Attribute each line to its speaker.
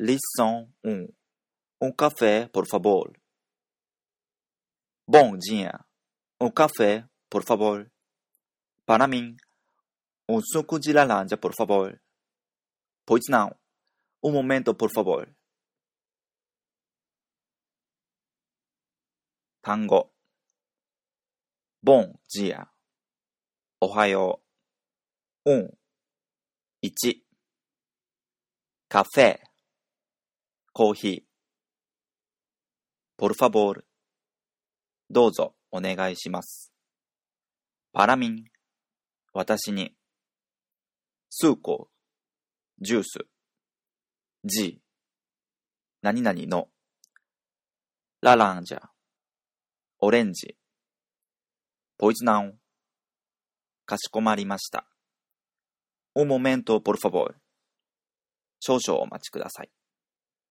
Speaker 1: Lição 1 Um café, por favor. Bom dia. Um café, por favor. Para mim, um suco de laranja, por favor. Pois não. Um momento, por favor. Tango. Bom dia. Ohayo. Um. Ichi. Café. コーヒー Por favor どうぞお願いします Para mim 私に Suco ジュース G 何々の Laranja オレンジ。ポイズナウン。かしこまりました。Un momento, por favor. 少々お待ちください。